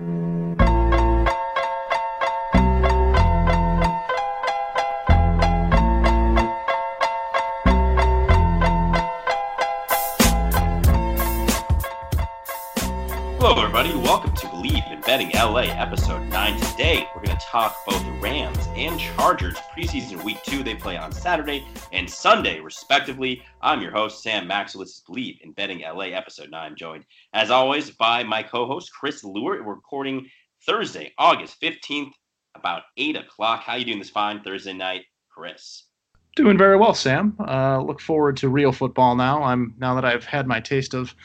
Hello, everybody. Welcome Betting LA, episode 9. Today, we're going to talk both Rams and Chargers preseason week two. They play on Saturday and Sunday, respectively. I'm your host, Sam Maxwell. This is Bleav in Betting LA, episode 9. Joined, as always, by my co host, Chris Lewart. We're recording Thursday, August 15th, about 8 o'clock. How you doing this fine Thursday night, Chris? Doing very well, Sam. Uh, look forward to real football now. I'm now that I've had my taste of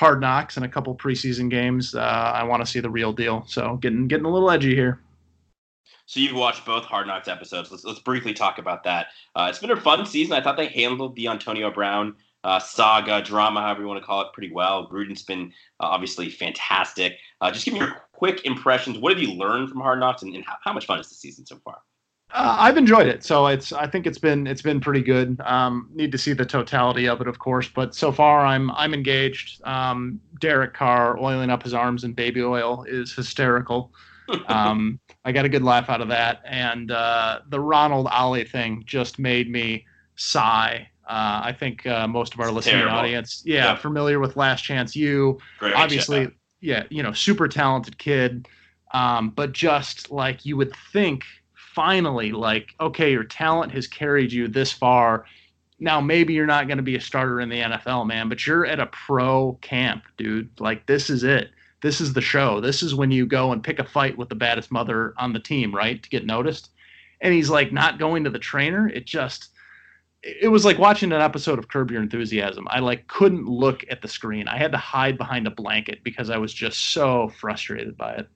hard knocks and a couple preseason games. Uh, I want to see the real deal. So getting getting a little edgy here. So you've watched both Hard Knocks episodes. Let's let's briefly talk about that. Uh, it's been a fun season. I thought they handled the Antonio Brown uh, saga drama, however you want to call it, pretty well. Gruden's been uh, obviously fantastic. Uh, just give me your quick impressions. What have you learned from Hard Knocks, and, and how, how much fun is the season so far? Uh, I've enjoyed it, so it's. I think it's been it's been pretty good. Um, need to see the totality of it, of course, but so far I'm I'm engaged. Um, Derek Carr oiling up his arms in baby oil is hysterical. Um, I got a good laugh out of that, and uh, the Ronald Ollie thing just made me sigh. Uh, I think uh, most of our It's listening terrible. audience, yeah, Yeah. familiar with Last Chance U. Great obviously, yeah, you know, super talented kid, um, but just like you would think, finally, like, okay, your talent has carried you this far. Now maybe you're not going to be a starter in the NFL, man, but you're at a pro camp, dude. Like this is it. This is the show. This is when you go and pick a fight with the baddest mother on the team, right, to get noticed. And he's like not going to the trainer. It just it was like watching an episode of Curb Your Enthusiasm. I like couldn't look at the screen. I had to hide behind a blanket because I was just so frustrated by it.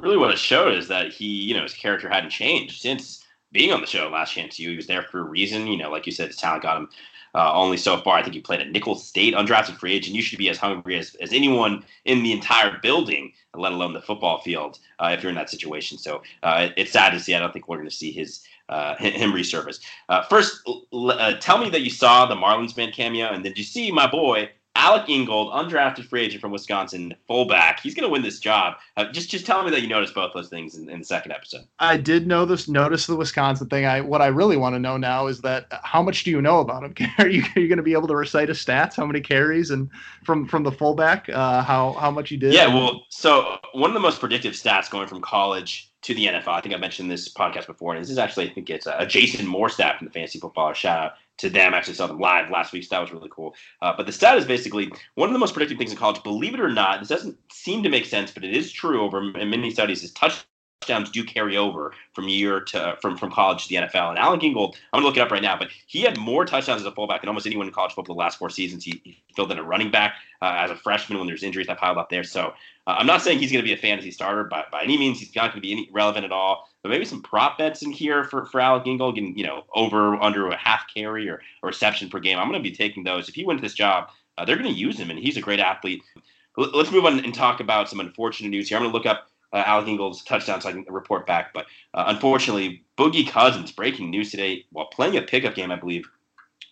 Really what it showed is that he, you know, his character hadn't changed since being on the show Last Chance U. He was there for a reason. You know, like you said, his talent got him uh, only so far. I think he played at Nicholls State, undrafted free agent. You should be as hungry as, as anyone in the entire building, let alone the football field, uh, if you're in that situation. So uh, it- it's sad to see. I don't think we're going to see his uh, him resurface. Uh, first, l- uh, tell me that you saw the Marlins band cameo, and did you see my boy Alec Ingold, undrafted free agent from Wisconsin, fullback? He's going to win this job. Uh, just just tell me that you noticed both those things in, in the second episode. I did know this, notice the Wisconsin thing. I what I really want to know now is that uh, how much do you know about him? Are you are you going to be able to recite his stats? How many carries and from from the fullback? Uh, how how much he did? Yeah, well, so one of the most predictive stats going from college to the NFL, I think I mentioned this podcast before, and this is actually, I think it's a, Jason Moore stat from the Fantasy Footballer. Shout out to them. I actually saw them live last week, so that was really cool. Uh, but the stat is basically one of the most predictive things in college. Believe it or not, this doesn't seem to make sense, but it is true over in many studies. Is touchdowns do carry over from year to from from college to the NFL. And Alan Ingold, I'm gonna look it up right now, but he had more touchdowns as a fullback than almost anyone in college football the last four seasons. He, he filled in a running back uh, as a freshman when there's injuries that piled up there. So uh, I'm not saying he's to be a fantasy starter, but by any means, he's not to be any relevant at all. But maybe some prop bets in here for, for Alec Ingold, getting, you know, over under a half carry or, or reception per game. I'm to be taking those. If he wins this job, uh, they're to use him, and he's a great athlete. Let's move on and talk about some unfortunate news here. I'm going to look up uh, Alec Ingold's touchdown so I can report back. But uh, unfortunately, Boogie Cousins, breaking news today, while playing a pickup game, I believe,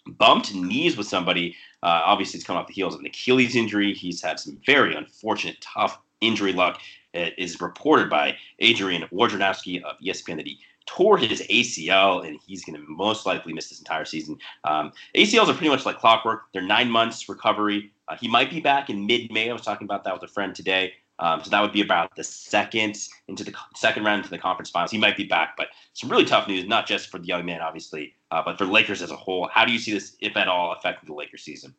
bumped knees with somebody. Uh, obviously, it's coming off the heels of an Achilles injury. He's had some very unfortunate, tough injury luck. It is reported by Adrian Wojnarowski of ESPN that he tore his ACL and he's going to most likely miss this entire season. Um, ACLs are pretty much like clockwork. They're nine months recovery. Uh, he might be back in mid-May. I was talking about that with a friend today. Um, so that would be about the second into the second round into the conference finals. He might be back, but some really tough news, not just for the young man, obviously, uh, but for Lakers as a whole. How do you see this, if at all, affecting the Lakers season?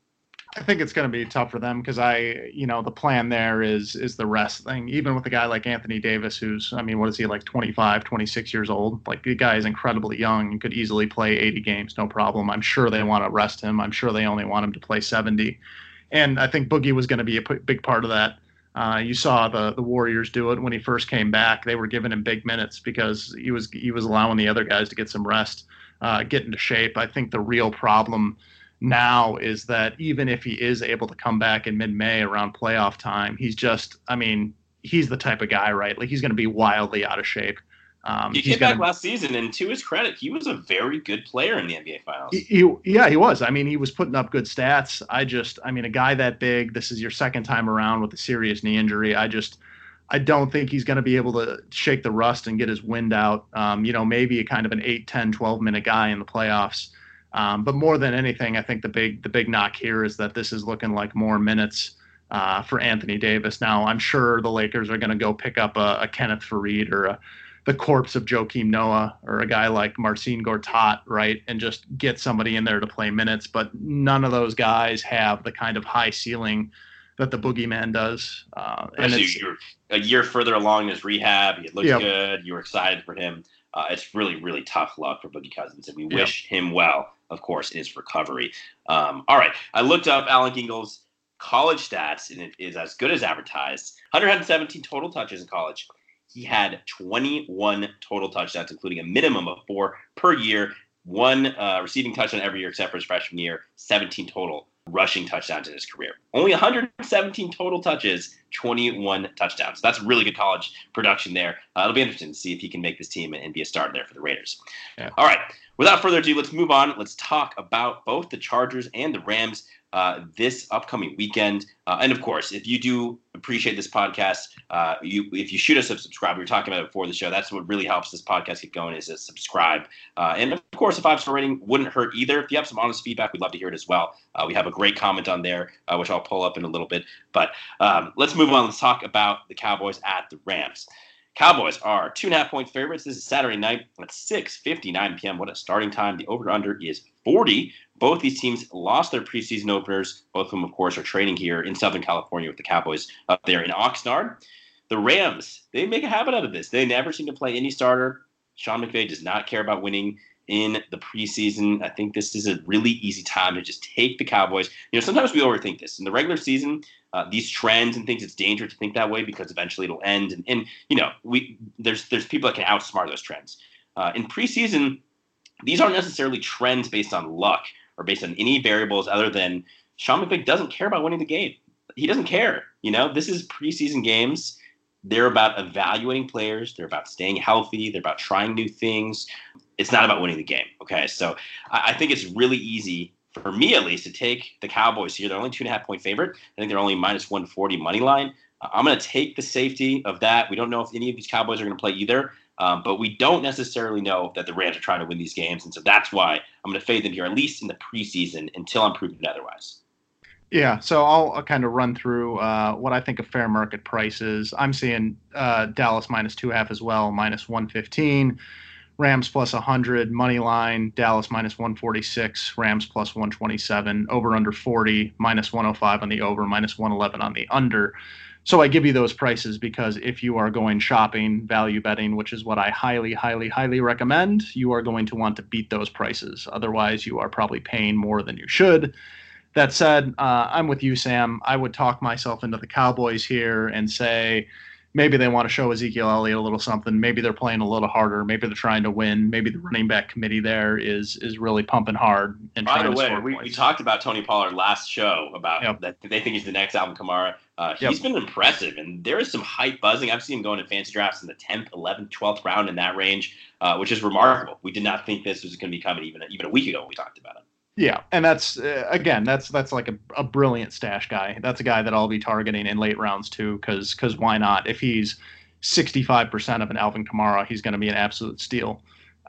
I think it's going to be tough for them because I, you know, the plan there is is the rest thing. Even with a guy like Anthony Davis, who's, I mean, what is he like, 25, 26 years old? Like the guy is incredibly young and could easily play 80 games, no problem. I'm sure they want to rest him. I'm sure they only want him to play 70, and I think Boogie was going to be a p- big part of that. Uh, you saw the the Warriors do it when he first came back. They were giving him big minutes because he was he was allowing the other guys to get some rest, uh, get into shape. I think the real problem now is that even if he is able to come back in mid-May around playoff time, he's just, I mean, he's the type of guy, right? Like he's going to be wildly out of shape. Um, he came back gonna, last season, and to his credit, he was a very good player in the NBA Finals. He, he, yeah, he was. I mean, he was putting up good stats. I just, I mean, a guy that big. This is your second time around with a serious knee injury. I just, I don't think he's going to be able to shake the rust and get his wind out. Um, you know, maybe a kind of an 8, 10, 12 minute guy in the playoffs. Um, but more than anything, I think the big the big knock here is that this is looking like more minutes uh, for Anthony Davis. Now, I'm sure the Lakers are going to go pick up a, a Kenneth Faried or a, the corpse of Joakim Noah or a guy like Marcin Gortat, right, and just get somebody in there to play minutes. But none of those guys have the kind of high ceiling that the boogeyman does. Uh, and you're a year further along in his rehab. He looked yep. good. You were excited for him. Uh, it's really, really tough luck for Boogie Cousins, and we yep. wish him well of course, in his recovery. Um, all right, I looked up Alan Ingold's college stats, and it is as good as advertised. 117 total touches in college. He had 21 total touchdowns, including a minimum of four per year, one uh, receiving touchdown every year except for his freshman year, 17 total rushing touchdowns in his career. Only 117 total touches, 21 touchdowns. That's really good college production there. Uh, it'll be interesting to see if he can make this team and be a starter there for the Raiders. Yeah. All right. Without further ado, let's move on. Let's talk about both the Chargers and the Rams uh, this upcoming weekend. Uh, and of course, if you do appreciate this podcast, uh, you if you shoot us a subscribe, we were talking about it before the show. That's what really helps this podcast get going is to subscribe. Uh, and of course, a five star rating wouldn't hurt either. If you have some honest feedback, we'd love to hear it as well. Uh, we have a great comment on there, uh, which I'll pull up in a little bit. But um, let's move on. Let's talk about the Cowboys at the Rams. Cowboys are two and a half point favorites. This is Saturday night at 6:59 p.m. What a starting time! The over/under is 40. Both these teams lost their preseason openers. Both of them, of course, are training here in Southern California with the Cowboys up there in Oxnard. The Rams, they make a habit out of this. They never seem to play any starter. Sean McVay does not care about winning in the preseason. I think this is a really easy time to just take the Cowboys. You know, sometimes we overthink this. In the regular season, uh, these trends and things, it's dangerous to think that way because eventually it'll end. And, and you know, we there's there's people that can outsmart those trends. Uh, in preseason, these aren't necessarily trends based on luck or based on any variables other than Sean McVay doesn't care about winning the game. He doesn't care. You know, this is preseason games. They're about evaluating players. They're about staying healthy. They're about trying new things. It's not about winning the game. Okay, so I, I think it's really easy for me at least, to take the Cowboys here. They're only two and a half point favorite. I think they're only minus 140 money line. I'm going to take the safety of that. We don't know if any of these Cowboys are going to play either, um, but we don't necessarily know that the Rams are trying to win these games. And so that's why I'm going to fade them here, at least in the preseason, until I'm proven otherwise. Yeah, so I'll, kind of run through uh, what I think a fair market price is. I'm seeing uh, Dallas minus two half as well, minus 115. Rams plus 100, money line, Dallas minus 146, Rams plus 127, over under 40, minus 105 on the over, minus 111 on the under. So I give you those prices because if you are going shopping, value betting, which is what I highly, highly, highly recommend, you are going to want to beat those prices. Otherwise, you are probably paying more than you should. That said, uh, I'm with you, Sam. I would talk myself into the Cowboys here and say, maybe they want to show Ezekiel Elliott a little something. Maybe they're playing a little harder. Maybe they're trying to win. Maybe the running back committee there is is really pumping hard. And by the way, we, we, talked about Tony Pollard last show about yep. that they think he's the next Alvin Kamara. Uh, he's yep. been impressive, and there is some hype buzzing. I've seen him going to fancy drafts in the 10th, 11th, 12th round in that range, uh, which is remarkable. We did not think this was going to be coming even even a week ago when we talked about it. Yeah, and that's uh, again, that's that's like a, a brilliant stash guy. That's a guy that I'll be targeting in late rounds too, because because why not? If he's 65% of an Alvin Kamara, he's going to be an absolute steal.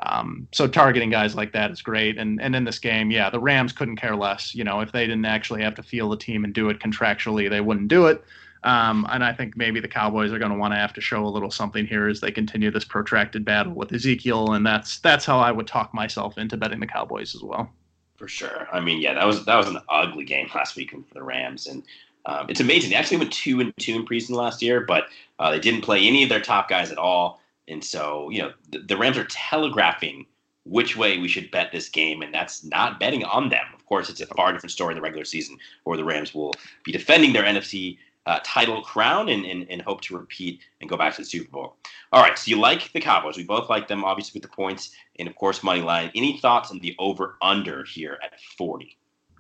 Um, so targeting guys like that is great. And and in this game, yeah, the Rams couldn't care less. You know, if they didn't actually have to feel the team and do it contractually, they wouldn't do it. Um, and I think maybe the Cowboys are going to want to have to show a little something here as they continue this protracted battle with Ezekiel, and that's that's how I would talk myself into betting the Cowboys as well. For sure. I mean, yeah, that was that was an ugly game last week for the Rams, and um, it's amazing. They actually went two and two in preseason last year, but uh, they didn't play any of their top guys at all, and so you know the, the Rams are telegraphing which way we should bet this game, and that's not betting on them. Of course, it's a far different story in the regular season, where the Rams will be defending their NFC uh, title crown and, and, and hope to repeat and go back to the Super Bowl. All right, so you like the Cowboys. We both like them, obviously, with the points and, of course, money line. Any thoughts on the over under here at 40?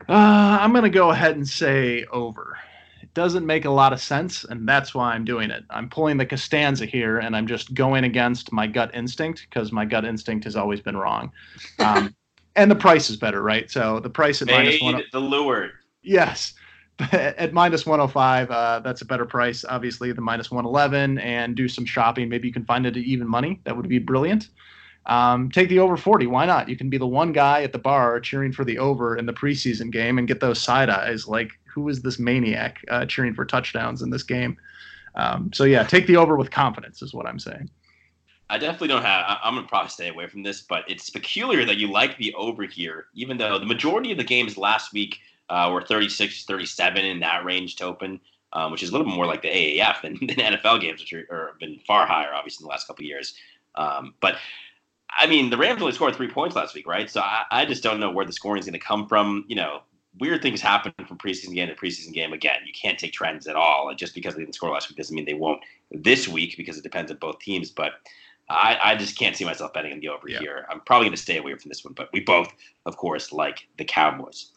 Uh, I'm going to go ahead and say over. It doesn't make a lot of sense, and that's why I'm doing it. I'm pulling the Costanza here, and I'm just going against my gut instinct because my gut instinct has always been wrong. Um, and the price is better, right? So the price at minus one. The Lure. Yes. at minus 105, uh, that's a better price, obviously, than minus 111. And do some shopping. Maybe you can find it at even money. That would be brilliant. Um, take the over 40. Why not? You can be the one guy at the bar cheering for the over in the preseason game and get those side eyes. Like, who is this maniac uh, cheering for touchdowns in this game? Um, so, yeah, take the over with confidence, is what I'm saying. I definitely don't have. I, am gonna probably stay away from this, but it's peculiar that you like the over here, even though the majority of the games last week uh, were 36, 37 in that range to open, um, which is a little bit more like the AAF than, than NFL games, which have been far higher, obviously, in the last couple of years. Um, but I mean, the Rams only scored three points last week, right? So I, I just don't know where the scoring is going to come from. You know, weird things happen from preseason game to preseason game. Again, you can't take trends at all. And just because they didn't score last week doesn't mean they won't this week because it depends on both teams. But I, I just can't see myself betting on the over yeah. here. I'm probably going to stay away from this one. But we both, of course, like the Cowboys.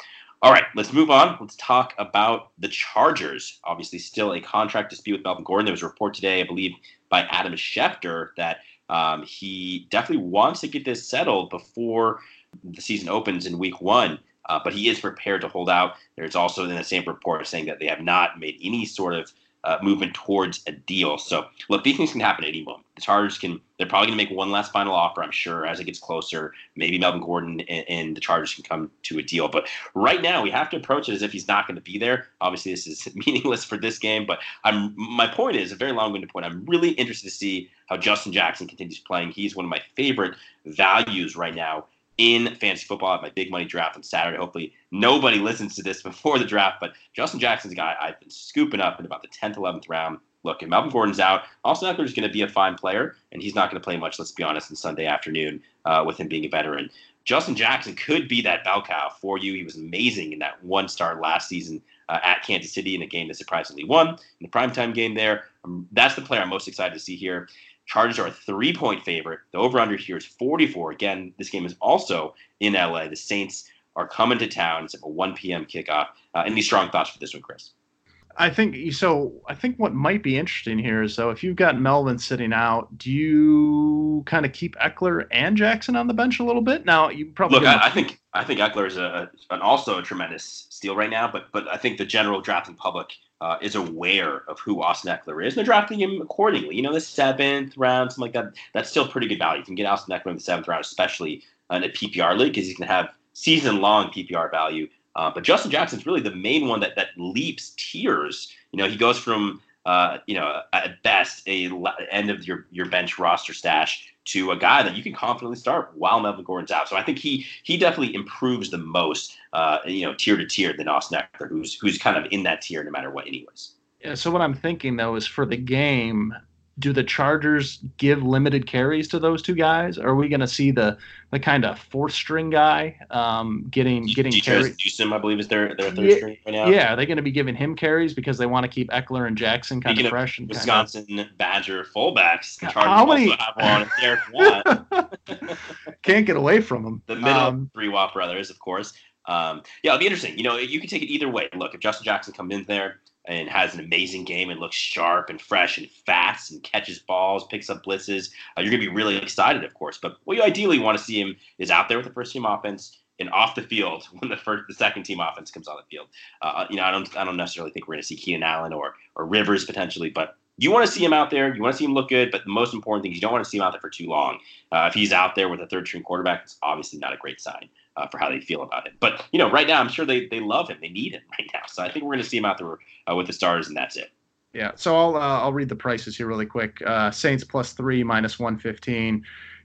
All right, let's move on. Let's talk about the Chargers. Obviously, still a contract dispute with Melvin Gordon. There was a report today, I believe, by Adam Schefter that um, he definitely wants to get this settled before the season opens in week one. Uh, but he is prepared to hold out. There's also in the same report saying that they have not made any sort of uh, movement towards a deal. So, look, these things can happen at any moment. The Chargers can, they're probably going to make one last final offer, I'm sure, as it gets closer. Maybe Melvin Gordon and, and, the Chargers can come to a deal. But right now, we have to approach it as if he's not going to be there. Obviously, this is meaningless for this game, but I'm my point is a very long winded point. I'm really interested to see how Justin Jackson continues playing. He's one of my favorite values right now in fantasy football. Have my big money draft on Saturday. Hopefully, nobody listens to this before the draft, but Justin Jackson's a guy I've been scooping up in about the 10th, 11th round. Look, if Melvin Gordon's out, Austin Ekeler is going to be a fine player, and he's not going to play much, let's be honest, on Sunday afternoon uh, with him being a veteran. Justin Jackson could be that bell cow for you. He was amazing in that one start last season uh, at Kansas City in a game that surprisingly won in the primetime game there. Um, that's the player I'm most excited to see here. Chargers are a three point favorite. The over under here is 44. Again, this game is also in LA. The Saints are coming to town. It's a 1 p.m. kickoff. Uh, any strong thoughts for this one, Chris? I think so. I think what might be interesting here is so if you've got Melvin sitting out, do you kind of keep Ekeler and Jackson on the bench a little bit? Now you probably look. I, I, think I think Ekeler is a, an also a tremendous steal right now, but but I think the general drafting public uh, is aware of who Austin Ekeler is. And they're drafting him accordingly. You know, the seventh round, something like that. That's still pretty good value. You can get Austin Ekeler in the seventh round, especially in a PPR league, because he's going to have season long PPR value. Uh, but Justin Jackson's really the main one that that leaps tiers. You know, he goes from uh, you know at best a end of your your bench roster stash to a guy that you can confidently start while Melvin Gordon's out. So I think he he definitely improves the most, uh, you know, tier to tier than Austin Ekeler, who's who's kind of in that tier no matter what, anyways. Yeah. So what I'm thinking though is for the game, do the Chargers give limited carries to those two guys? Are we going to see the the kind of fourth string guy um, getting getting carries? I believe, is their their third yeah, string right now. Yeah, are they going to be giving him carries because they want to keep Ekeler and Jackson kind Speaking of fresh? And Wisconsin kind of, Badger fullbacks. The Chargers How many? have one. Can't get away from them. The middle um, three Watt brothers, of course. Um, yeah, it'll be interesting. You know, you can take it either way. Look, if Justin Jackson comes in there and has an amazing game and looks sharp and fresh and fast and catches balls, picks up blitzes, uh, you're going to be really excited, of course. But what you ideally want to see him is out there with the first team offense and off the field when the first, the second team offense comes on the field. Uh, uh you know, I don't, I don't necessarily think we're going to see Keenan Allen or or Rivers potentially, but you want to see him out there. You want to see him look good, but the most important thing is you don't want to see him out there for too long. Uh, if he's out there with a third string quarterback, it's obviously not a great sign uh, for how they feel about him. But you know, right now, I'm sure they they love him. They need him right now. So I think we're going to see him out there uh, with the stars, and that's it. Yeah, so I'll uh, I'll read the prices here really quick. Uh, Saints plus three minus one fifteen.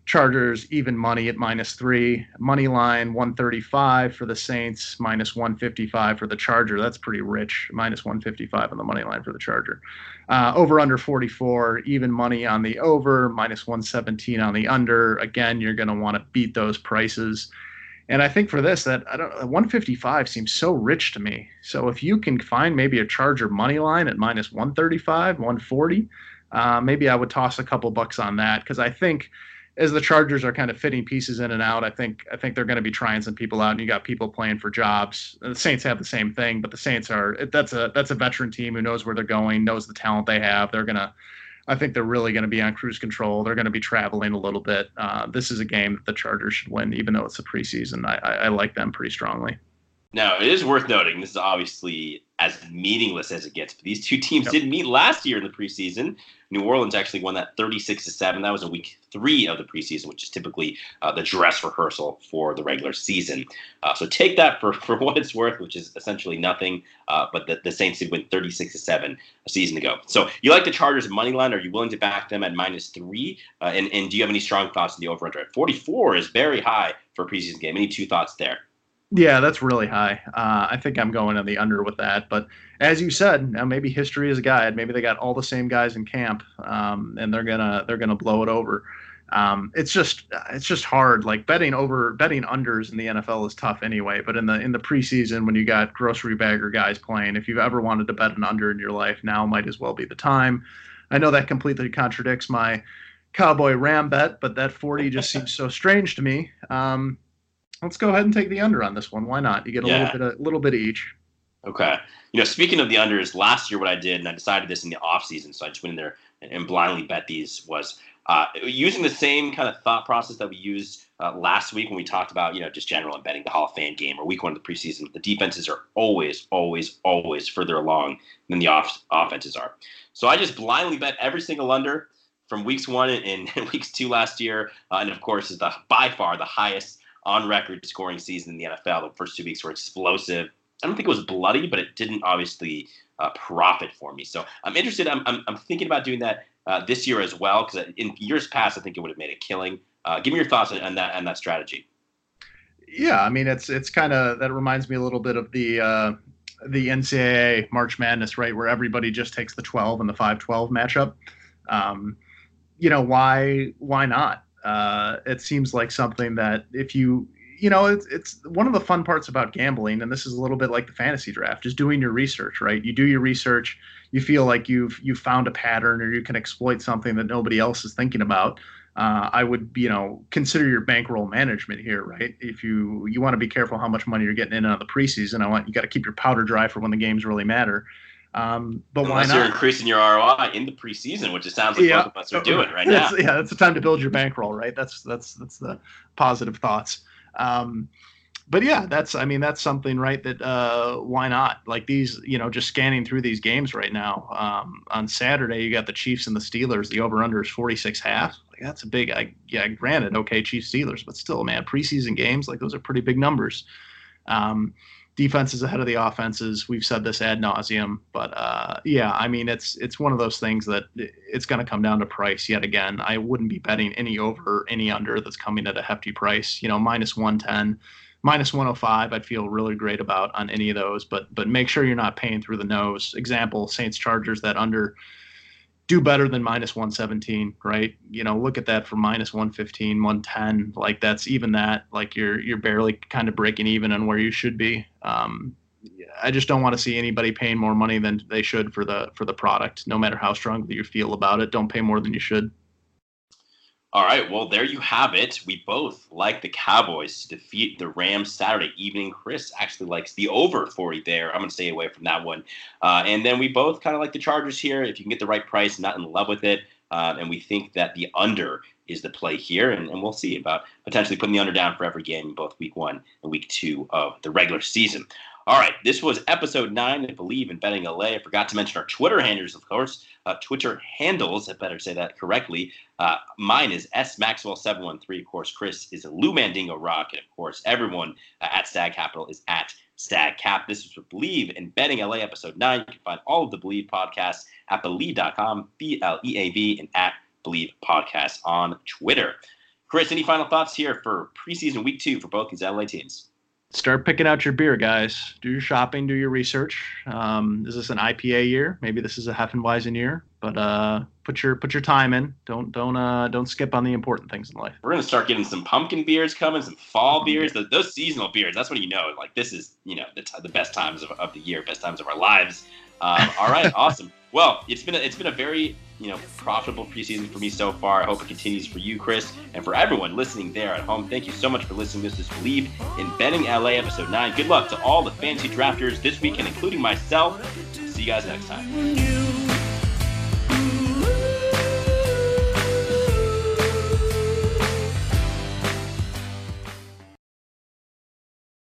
Chargers even money at minus three. Money line 135 for the Saints, minus 155 for the Charger. That's pretty rich. Minus 155 on the money line for the Charger. Uh, over under 44, even money on the over, minus 117 on the under. Again, you're going to want to beat those prices. And I think for this, that I don't 155 seems so rich to me. So if you can find maybe a Charger money line at minus 135, 140, uh, maybe I would toss a couple bucks on that because I think as the Chargers are kind of fitting pieces in and out, I think I think they're going to be trying some people out, and you got people playing for jobs. The Saints have the same thing, but the Saints are that's a that's a veteran team who knows where they're going, knows the talent they have. They're gonna, I think they're really going to be on cruise control. They're going to be traveling a little bit. Uh, this is a game that the Chargers should win, even though it's a preseason. I, I, I like them pretty strongly. Now, it is worth noting this is obviously as meaningless as it gets, but these two teams yep. did meet last year in the preseason. New Orleans actually won that 36 to 7. That was in week three of the preseason, which is typically uh, the dress rehearsal for the regular season. Uh, so take that for, for what it's worth, which is essentially nothing. Uh, but the, the Saints did win 36 to 7 a season ago. So you like the Chargers money line? Are you willing to back them at minus three? Uh, and, and do you have any strong thoughts in the over under? 44 is very high for a preseason game. Any two thoughts there? Yeah, that's really high. Uh, I think I'm going on the under with that. But as you said, now maybe history is a guide. Maybe they got all the same guys in camp, um, and they're gonna they're gonna blow it over. Um, it's just it's just hard. Like betting over betting unders in the NFL is tough anyway. But in the in the preseason, when you got grocery bagger guys playing, if you've ever wanted to bet an under in your life, now might as well be the time. I know that completely contradicts my Cowboy Ram bet, but that 40 just seems so strange to me. Um, let's go ahead and take the under on this one. Why not? You get a yeah. little bit a little bit of each. Okay. You know, speaking of the unders, last year what I did, and I decided this in the off season, so I just went in there and, and blindly bet these was uh, using the same kind of thought process that we used uh, last week when we talked about, you know, just general and betting the Hall of Fame game or week one of the preseason. The defenses are always, always, always further along than the off- offenses are. So I just blindly bet every single under from weeks one and, and weeks two last year, uh, and of course is the by far the highest on record scoring season in the NFL. The first two weeks were explosive. I don't think it was bloody, but it didn't obviously uh, profit for me. So I'm interested. I'm, I'm, I'm thinking about doing that uh, this year as well because in years past, I think it would have made a killing. Uh, give me your thoughts on, that on that strategy. Yeah, I mean it's it's kind of that reminds me a little bit of the uh, the NCAA March Madness, right, where everybody just takes the 12 and the 5-12 matchup. Um, you know why why not? Uh, it seems like something that if you you know it's, it's one of the fun parts about gambling and this is a little bit like the fantasy draft is doing your research right you do your research you feel like you've you've found a pattern or you can exploit something that nobody else is thinking about uh, I would, you know, consider your bankroll management here, right? If you you want to be careful how much money you're getting in on the preseason, I want you got to keep your powder dry for when the games really matter. Um, but Unless why not? you're increasing your ROI in the preseason, which it sounds like yeah. both of us are doing right now. yeah, that's the time to build your bankroll, right? That's that's that's the positive thoughts. Um, but yeah, that's I mean that's something right that uh, why not? Like these, you know, just scanning through these games right now. Um, on Saturday, you got the Chiefs and the Steelers. The over under is 46 half. Like that's a big. I yeah, granted, okay, Chiefs Steelers, but still, man, preseason games like those are pretty big numbers. Um, defenses ahead of the offenses. We've said this ad nauseum, but uh, yeah, I mean it's it's one of those things that it's going to come down to price yet again. I wouldn't be betting any over, any under that's coming at a hefty price. You know, minus one ten, minus one hundred oh five. I'd feel really great about on any of those, but but make sure you're not paying through the nose. Example: Saints Chargers that under do better than minus 117 right? You know look at that for minus 115 110 like that's even that like you're you're barely kind of breaking even on where you should be. Um, i just don't want to see anybody paying more money than they should for the for the product no matter how strongly you feel about it don't pay more than you should all right, well, there you have it. We both like the Cowboys to defeat the Rams Saturday evening. Chris actually likes the over 40 there. I'm going to stay away from that one. Uh, and then we both kind of like the Chargers here. If you can get the right price, not in love with it. Uh, and we think that the under is the play here. And, and we'll see about potentially putting the under down for every game both week one and week two of the regular season. All right, this was episode nine of Bleav in Betting LA. I forgot to mention our Twitter handles, of course. Uh, Twitter handles, I better say that correctly. Uh, mine is S Maxwell713. Of course, Chris is a Lou Mandingo Rock. And of course, everyone uh, at Stag Capital is at Stag Cap. This for Bleav in Betting LA episode 9. You can find all of the Bleav podcasts at Bleav.com, B L E A V, and at Bleav Podcast on Twitter. Chris, any final thoughts here for preseason week two for both these LA teams? Start picking out your beer, guys. Do your shopping, do your research. Um, is this an IPA year? Maybe this is a Hefeweizen year. But uh, put your put your time in. Don't don't uh, don't skip on the important things in life. We're gonna start getting some pumpkin beers coming, some fall beers, those, those seasonal beers. That's when you know, like this is you know the, t- the best times of, of the year, best times of our lives. Um, all right, awesome. Well, it's been a, it's been a very you know profitable preseason for me so far. I hope it continues for you, Chris, and for everyone listening there at home. Thank you so much for listening. This is Bleav in Betting LA episode nine. Good luck to all the fancy drafters this weekend, including myself. See you guys next time.